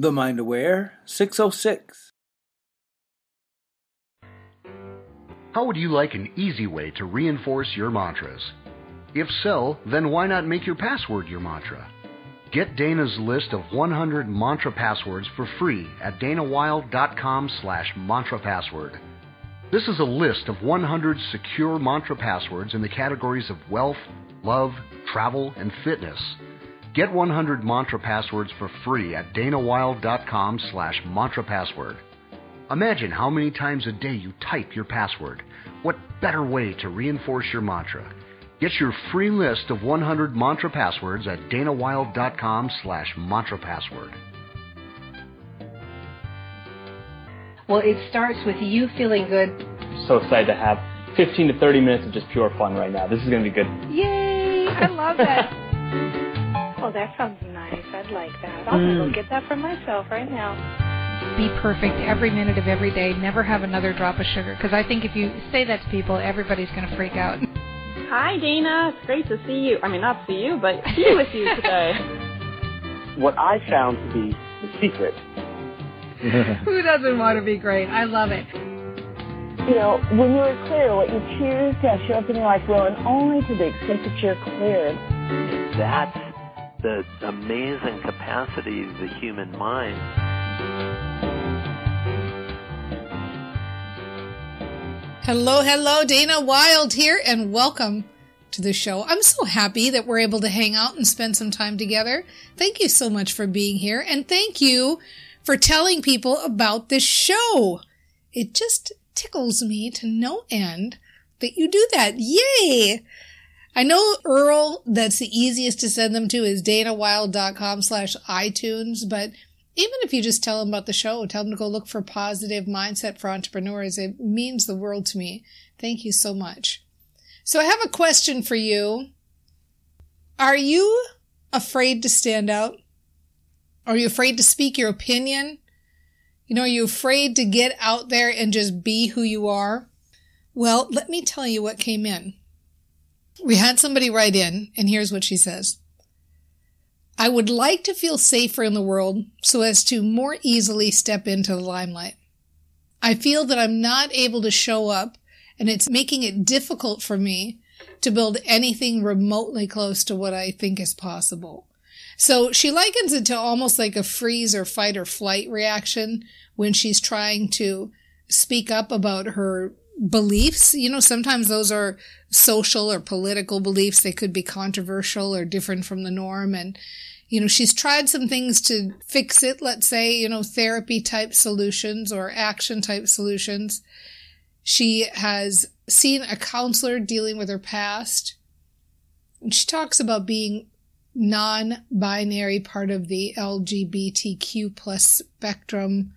The Mind Aware 606. How would you like an easy way to reinforce your mantras? If so, then why not make your password your mantra? Get Dana's list of 100 mantra passwords for free at danawilde.com slash mantra password. This is a list of 100 secure mantra passwords in the categories of wealth, love, travel, and fitness. Get 100 mantra passwords for free at danawilde.com slash mantra password. Imagine how many times a day you type your password. What better way to reinforce your mantra? Get your free list of 100 mantra passwords at danawilde.com slash mantra password. Well, it starts with you feeling good. So excited to have 15 to 30 minutes of just pure fun right now. This is going to be good. Yay! I love that. oh, that sounds nice. I'd like that. I'll mm. go get that for myself right now. Be perfect every minute of every day. Never have another drop of sugar. Because I think if you say that to people, everybody's going to freak out. Hi, Dana. It's great to see you. I mean, not see you, but be with you today. what I found to be the secret Who doesn't want to be great? I love it. You know, when you are clear, what you choose to have show up in your life will, and only to the extent that you're clear. That's the amazing capacity of the human mind. Hello, hello, Dana Wilde here, and welcome to the show. I'm so happy that we're able to hang out and spend some time together. Thank you so much for being here, and thank you for telling people about this show. It just tickles me to no end that you do that. Yay! I know Earl, that's the easiest to send them to is danawilde.com slash iTunes, but even if you just tell them about the show, tell them to go look for positive mindset for entrepreneurs. It means the world to me. Thank you so much. So I have a question for you. Are you afraid to stand out? Are you afraid to speak your opinion? You know, are you afraid to get out there and just be who you are? Well, let me tell you what came in. We had somebody write in, and here's what she says. I would like to feel safer in the world so as to more easily step into the limelight. I feel that I'm not able to show up and it's making it difficult for me to build anything remotely close to what I think is possible. So she likens it to almost like a freeze or fight or flight reaction when she's trying to speak up about her beliefs. You know, sometimes those are social or political beliefs. They could be controversial or different from the norm. And, you know, she's tried some things to fix it. Let's say, you know, therapy type solutions or action type solutions. She has seen a counselor dealing with her past. And she talks about being non-binary part of the LGBTQ plus spectrum,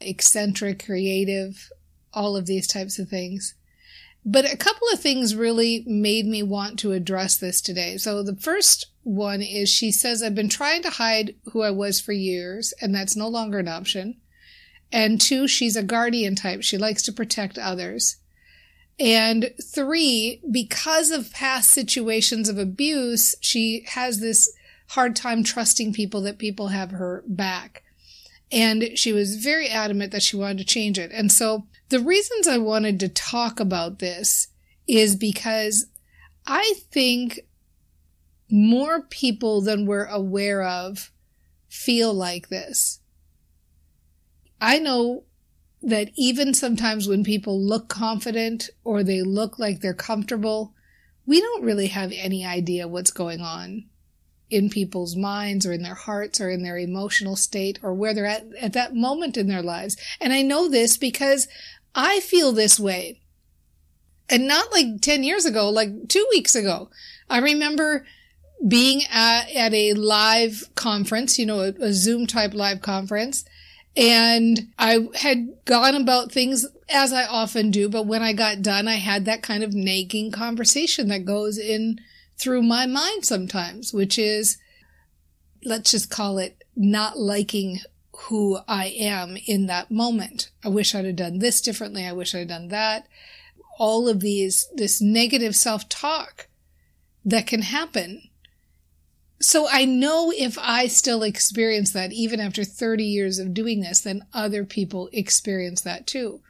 eccentric, creative, all of these types of things. But a couple of things really made me want to address this today. So the first one is she says, I've been trying to hide who I was for years, and that's no longer an option. And two, she's a guardian type. She likes to protect others. And three, because of past situations of abuse, she has this hard time trusting people that people have her back. And she was very adamant that she wanted to change it. And so the reasons I wanted to talk about this is because I think more people than we're aware of feel like this. I know that even sometimes when people look confident or they look like they're comfortable, we don't really have any idea what's going on in people's minds or in their hearts or in their emotional state or where they're at at that moment in their lives. And I know this because I feel this way. And not like 10 years ago, like two weeks ago. I remember being at, at a live conference, you know, a, a Zoom type live conference. And I had gone about things as I often do, but when I got done, I had that kind of nagging conversation that goes in through my mind sometimes, which is, let's just call it not liking who I am in that moment. I wish I'd have done this differently. I wish I'd done that. All of these, this negative self talk that can happen. So I know if I still experience that, even after 30 years of doing this, then other people experience that too.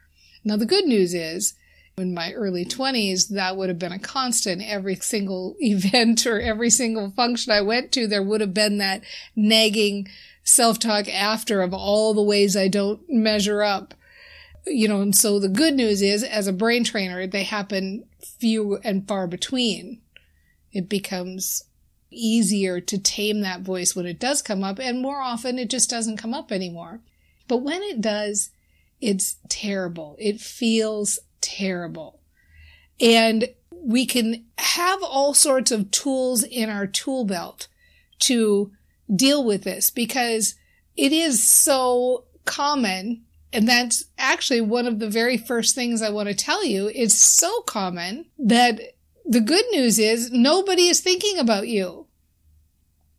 Now, the good news is, in my early 20s, that would have been a constant. Every single event or every single function I went to, there would have been that nagging self talk after of all the ways I don't measure up. You know, and so the good news is, as a brain trainer, they happen few and far between. It becomes easier to tame that voice when it does come up, and more often it just doesn't come up anymore. But when it does, it's terrible. It feels terrible. And we can have all sorts of tools in our tool belt to deal with this because it is so common. And that's actually one of the very first things I want to tell you. It's so common that the good news is nobody is thinking about you.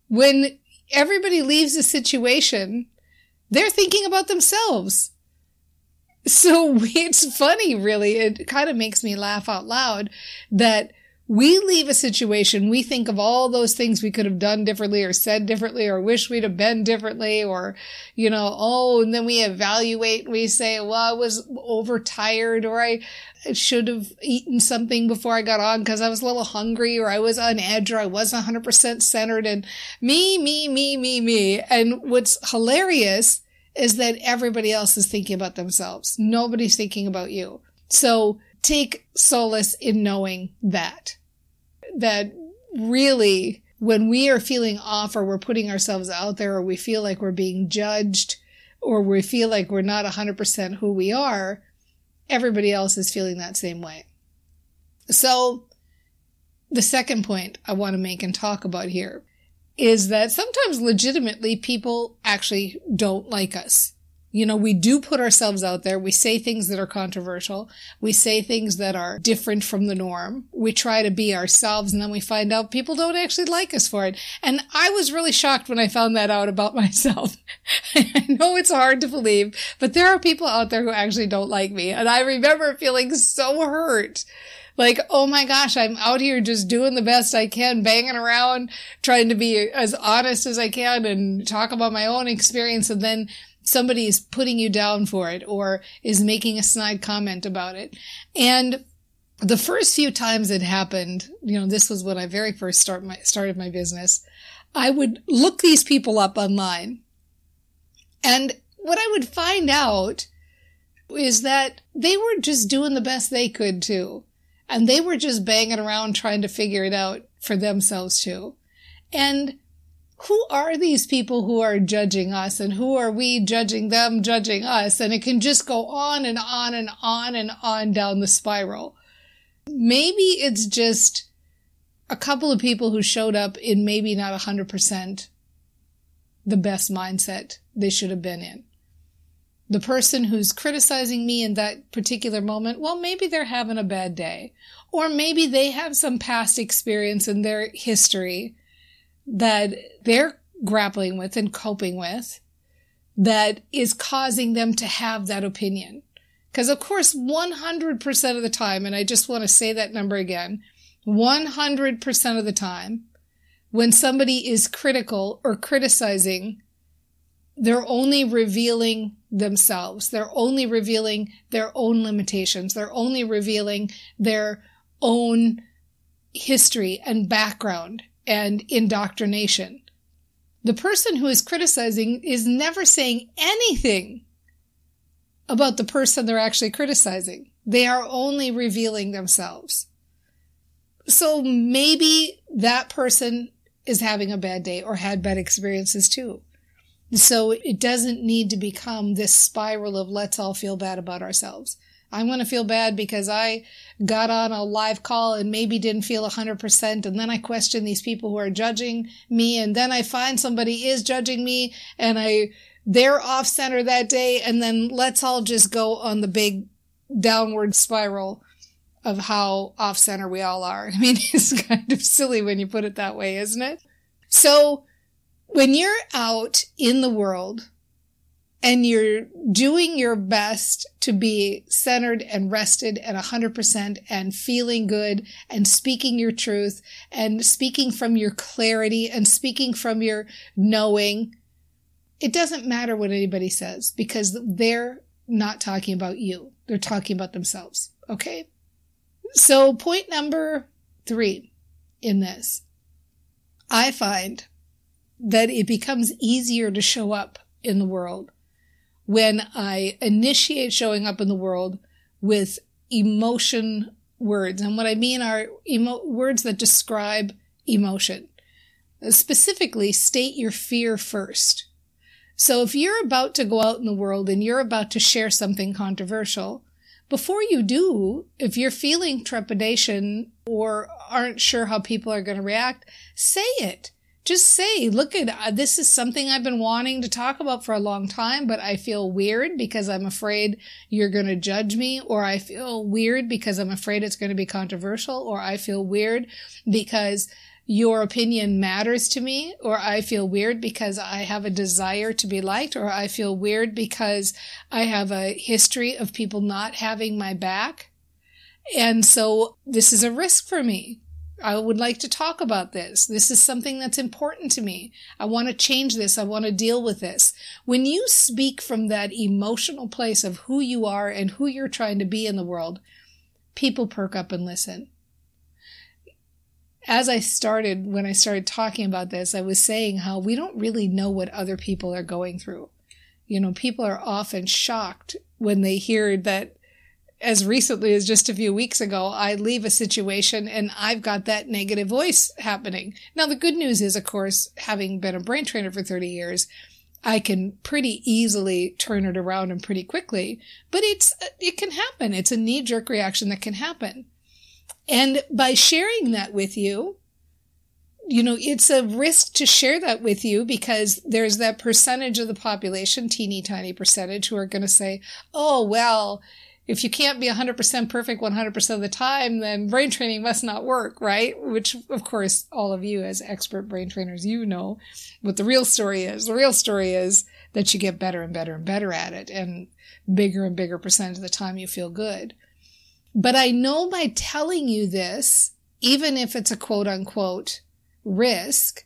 When everybody leaves a situation, they're thinking about themselves. So it's funny, really. It kind of makes me laugh out loud that we leave a situation, we think of all those things we could have done differently or said differently or wish we'd have been differently or, you know, oh, and then we evaluate we say, well, I was overtired or I should have eaten something before I got on because I was a little hungry or I was on edge or I wasn't 100% centered and me, me, me, me, me. And what's hilarious is that everybody else is thinking about themselves. Nobody's thinking about you. So take solace in knowing that that really when we are feeling off or we're putting ourselves out there or we feel like we're being judged or we feel like we're not 100% who we are, everybody else is feeling that same way. So the second point I want to make and talk about here is that sometimes legitimately people actually don't like us. You know, we do put ourselves out there. We say things that are controversial. We say things that are different from the norm. We try to be ourselves and then we find out people don't actually like us for it. And I was really shocked when I found that out about myself. I know it's hard to believe, but there are people out there who actually don't like me. And I remember feeling so hurt like, oh my gosh, I'm out here just doing the best I can, banging around, trying to be as honest as I can and talk about my own experience. And then somebody is putting you down for it or is making a snide comment about it. And the first few times it happened, you know, this was when I very first start my, started my business. I would look these people up online. And what I would find out is that they were just doing the best they could too. And they were just banging around trying to figure it out for themselves too. And who are these people who are judging us and who are we judging them judging us? And it can just go on and on and on and on down the spiral. Maybe it's just a couple of people who showed up in maybe not 100% the best mindset they should have been in. The person who's criticizing me in that particular moment, well, maybe they're having a bad day. Or maybe they have some past experience in their history that they're grappling with and coping with that is causing them to have that opinion. Because of course, 100% of the time, and I just want to say that number again, 100% of the time, when somebody is critical or criticizing, they're only revealing themselves. They're only revealing their own limitations. They're only revealing their own history and background and indoctrination. The person who is criticizing is never saying anything about the person they're actually criticizing. They are only revealing themselves. So maybe that person is having a bad day or had bad experiences too. So it doesn't need to become this spiral of let's all feel bad about ourselves. I'm going to feel bad because I got on a live call and maybe didn't feel 100%. And then I question these people who are judging me. And then I find somebody is judging me and I, they're off center that day. And then let's all just go on the big downward spiral of how off center we all are. I mean, it's kind of silly when you put it that way, isn't it? So when you're out in the world and you're doing your best to be centered and rested and 100% and feeling good and speaking your truth and speaking from your clarity and speaking from your knowing, it doesn't matter what anybody says because they're not talking about you. They're talking about themselves. Okay. So point number three in this, I find that it becomes easier to show up in the world when I initiate showing up in the world with emotion words. And what I mean are emo- words that describe emotion. Specifically, state your fear first. So if you're about to go out in the world and you're about to share something controversial, before you do, if you're feeling trepidation or aren't sure how people are going to react, say it just say, look at uh, this is something I've been wanting to talk about for a long time, but I feel weird because I'm afraid you're going to judge me, or I feel weird because I'm afraid it's going to be controversial, or I feel weird because your opinion matters to me, or I feel weird because I have a desire to be liked, or I feel weird because I have a history of people not having my back. And so this is a risk for me. I would like to talk about this. This is something that's important to me. I want to change this. I want to deal with this. When you speak from that emotional place of who you are and who you're trying to be in the world, people perk up and listen. As I started, when I started talking about this, I was saying how we don't really know what other people are going through. You know, people are often shocked when they hear that as recently as just a few weeks ago, I leave a situation and I've got that negative voice happening. Now, the good news is, of course, having been a brain trainer for 30 years, I can pretty easily turn it around and pretty quickly, but it's, it can happen. It's a knee jerk reaction that can happen. And by sharing that with you, you know, it's a risk to share that with you because there's that percentage of the population, teeny tiny percentage, who are going to say, oh, well, if you can't be 100% perfect 100% of the time, then brain training must not work, right? Which, of course, all of you as expert brain trainers, you know what the real story is. The real story is that you get better and better and better at it and bigger and bigger percentage of the time you feel good. But I know by telling you this, even if it's a quote unquote risk,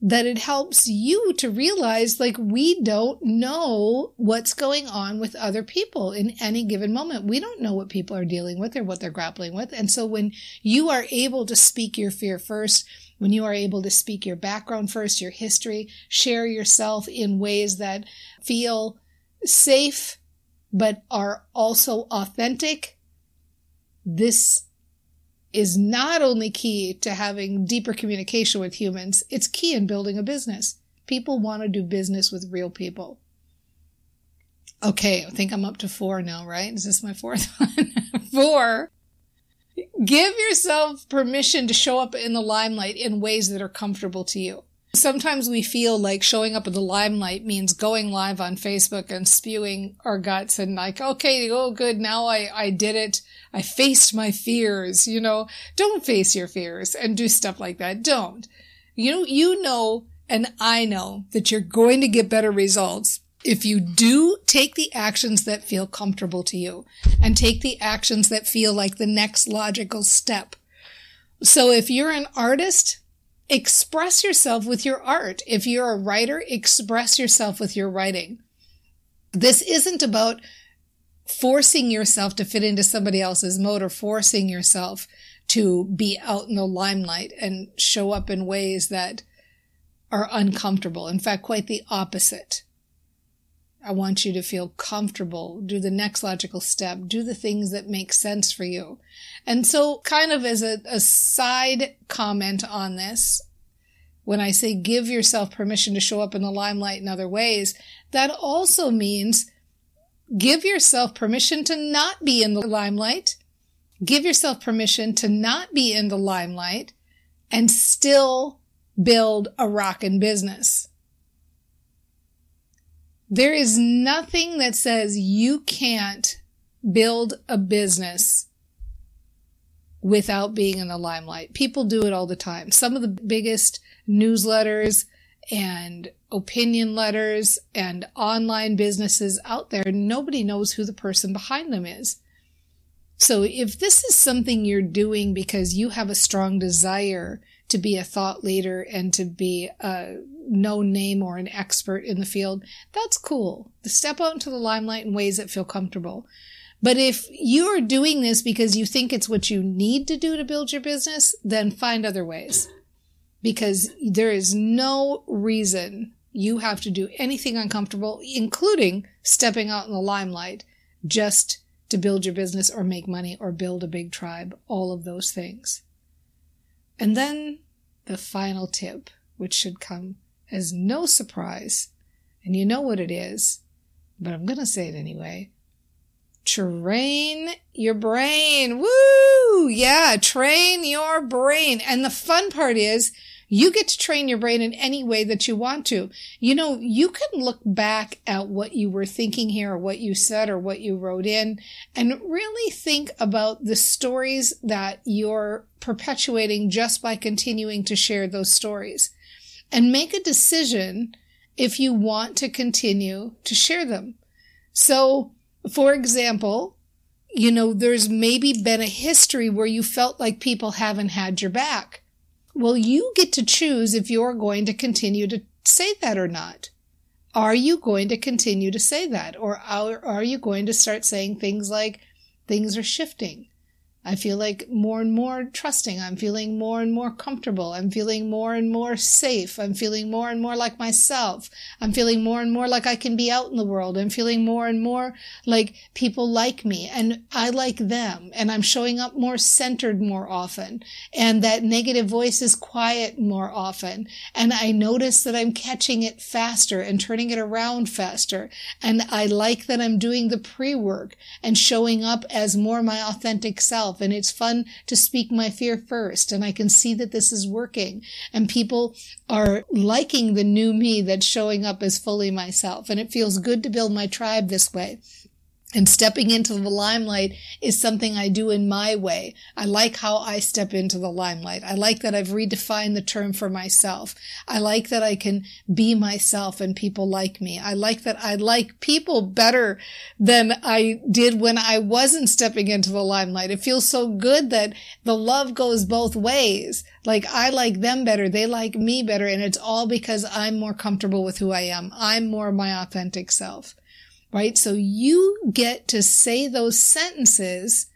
that it helps you to realize like we don't know what's going on with other people in any given moment. We don't know what people are dealing with or what they're grappling with. And so when you are able to speak your fear first, when you are able to speak your background first, your history, share yourself in ways that feel safe, but are also authentic, this is not only key to having deeper communication with humans, it's key in building a business. People want to do business with real people. Okay, I think I'm up to four now, right? Is this my fourth one? four. Give yourself permission to show up in the limelight in ways that are comfortable to you. Sometimes we feel like showing up in the limelight means going live on Facebook and spewing our guts and like, okay, oh good, now I, I did it. I faced my fears, you know. Don't face your fears and do stuff like that. Don't. You you know and I know that you're going to get better results if you do take the actions that feel comfortable to you and take the actions that feel like the next logical step. So if you're an artist, express yourself with your art. If you're a writer, express yourself with your writing. This isn't about forcing yourself to fit into somebody else's mode or forcing yourself to be out in the limelight and show up in ways that are uncomfortable. In fact, quite the opposite. I want you to feel comfortable, do the next logical step, do the things that make sense for you. And so, kind of as a, a side comment on this, when I say give yourself permission to show up in the limelight in other ways, that also means give yourself permission to not be in the limelight. Give yourself permission to not be in the limelight and still build a rockin' business. There is nothing that says you can't build a business without being in the limelight. People do it all the time. Some of the biggest newsletters and opinion letters and online businesses out there, nobody knows who the person behind them is. So if this is something you're doing because you have a strong desire to be a thought leader and to be a no name or an expert in the field, that's cool. Step out into the limelight in ways that feel comfortable. But if you are doing this because you think it's what you need to do to build your business, then find other ways. Because there is no reason you have to do anything uncomfortable, including stepping out in the limelight, just to build your business or make money or build a big tribe, all of those things. And then the final tip, which should come as no surprise, and you know what it is, but I'm going to say it anyway. Train your brain. Woo! Yeah, train your brain. And the fun part is you get to train your brain in any way that you want to. You know, you can look back at what you were thinking here or what you said or what you wrote in and really think about the stories that you're perpetuating just by continuing to share those stories and make a decision if you want to continue to share them. So, for example, you know, there's maybe been a history where you felt like people haven't had your back. Well, you get to choose if you're going to continue to say that or not. Are you going to continue to say that? Or are you going to start saying things like, things are shifting? I feel like more and more trusting. I'm feeling more and more comfortable. I'm feeling more and more safe. I'm feeling more and more like myself. I'm feeling more and more like I can be out in the world. I'm feeling more and more like people like me and I like them. And I'm showing up more centered more often. And that negative voice is quiet more often. And I notice that I'm catching it faster and turning it around faster. And I like that I'm doing the pre work and showing up as more my authentic self and it's fun to speak my fear first. And I can see that this is working and people are liking the new me that's showing up as fully myself. And it feels good to build my tribe this way. And stepping into the limelight is something I do in my way. I like how I step into the limelight. I like that I've redefined the term for myself. I like that I can be myself and people like me. I like that I like people better than I did when I wasn't stepping into the limelight. It feels so good that the love goes both ways. Like I like them better. They like me better. And it's all because I'm more comfortable with who I am. I'm more my authentic self right? So you get to say those sentences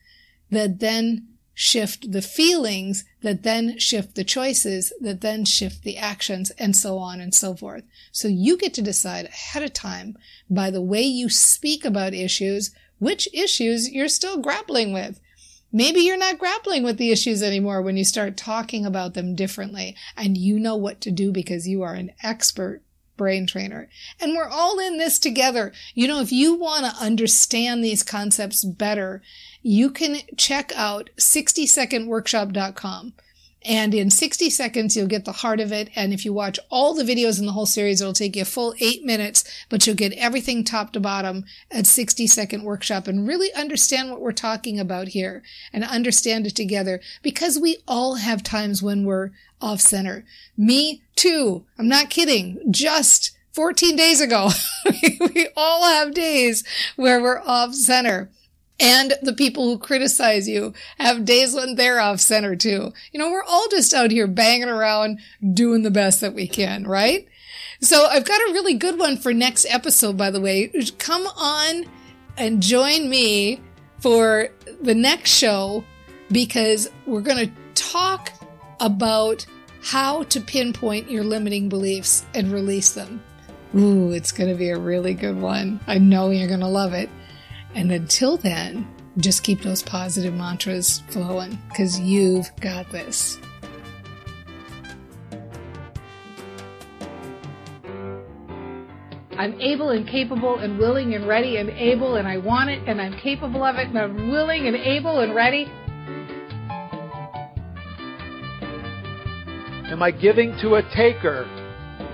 that then shift the feelings, that then shift the choices, that then shift the actions, and so on and so forth. So you get to decide ahead of time by the way you speak about issues, which issues you're still grappling with. Maybe you're not grappling with the issues anymore when you start talking about them differently and you know what to do because you are an expert brain trainer. And we're all in this together. You know, if you want to understand these concepts better, you can check out 60secondworkshop.com. And in 60 seconds, you'll get the heart of it. And if you watch all the videos in the whole series, it'll take you a full eight minutes, but you'll get everything top to bottom at 60 second workshop and really understand what we're talking about here and understand it together because we all have times when we're off center. Me too. I'm not kidding. Just 14 days ago, we all have days where we're off center. And the people who criticize you have days when they're off center too. You know, we're all just out here banging around doing the best that we can, right? So I've got a really good one for next episode, by the way. Come on and join me for the next show because we're going to talk about how to pinpoint your limiting beliefs and release them. Ooh, it's going to be a really good one. I know you're going to love it. And until then, just keep those positive mantras flowing because you've got this. I'm able and capable and willing and ready and able and I want it and I'm capable of it and I'm willing and able and ready. Am I giving to a taker?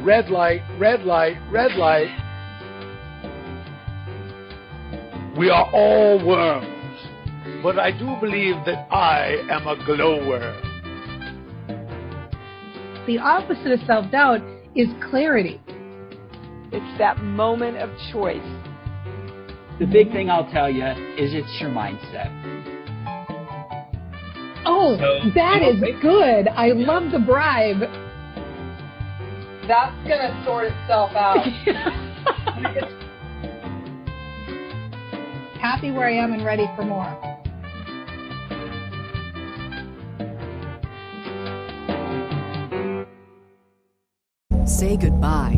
Red light, red light, red light. We are all worms, but I do believe that I am a glowworm. The opposite of self doubt is clarity. It's that moment of choice. The big thing I'll tell you is it's your mindset. Oh, so, that is good. I love the bribe. That's going to sort itself out. Happy where I am and ready for more. Say goodbye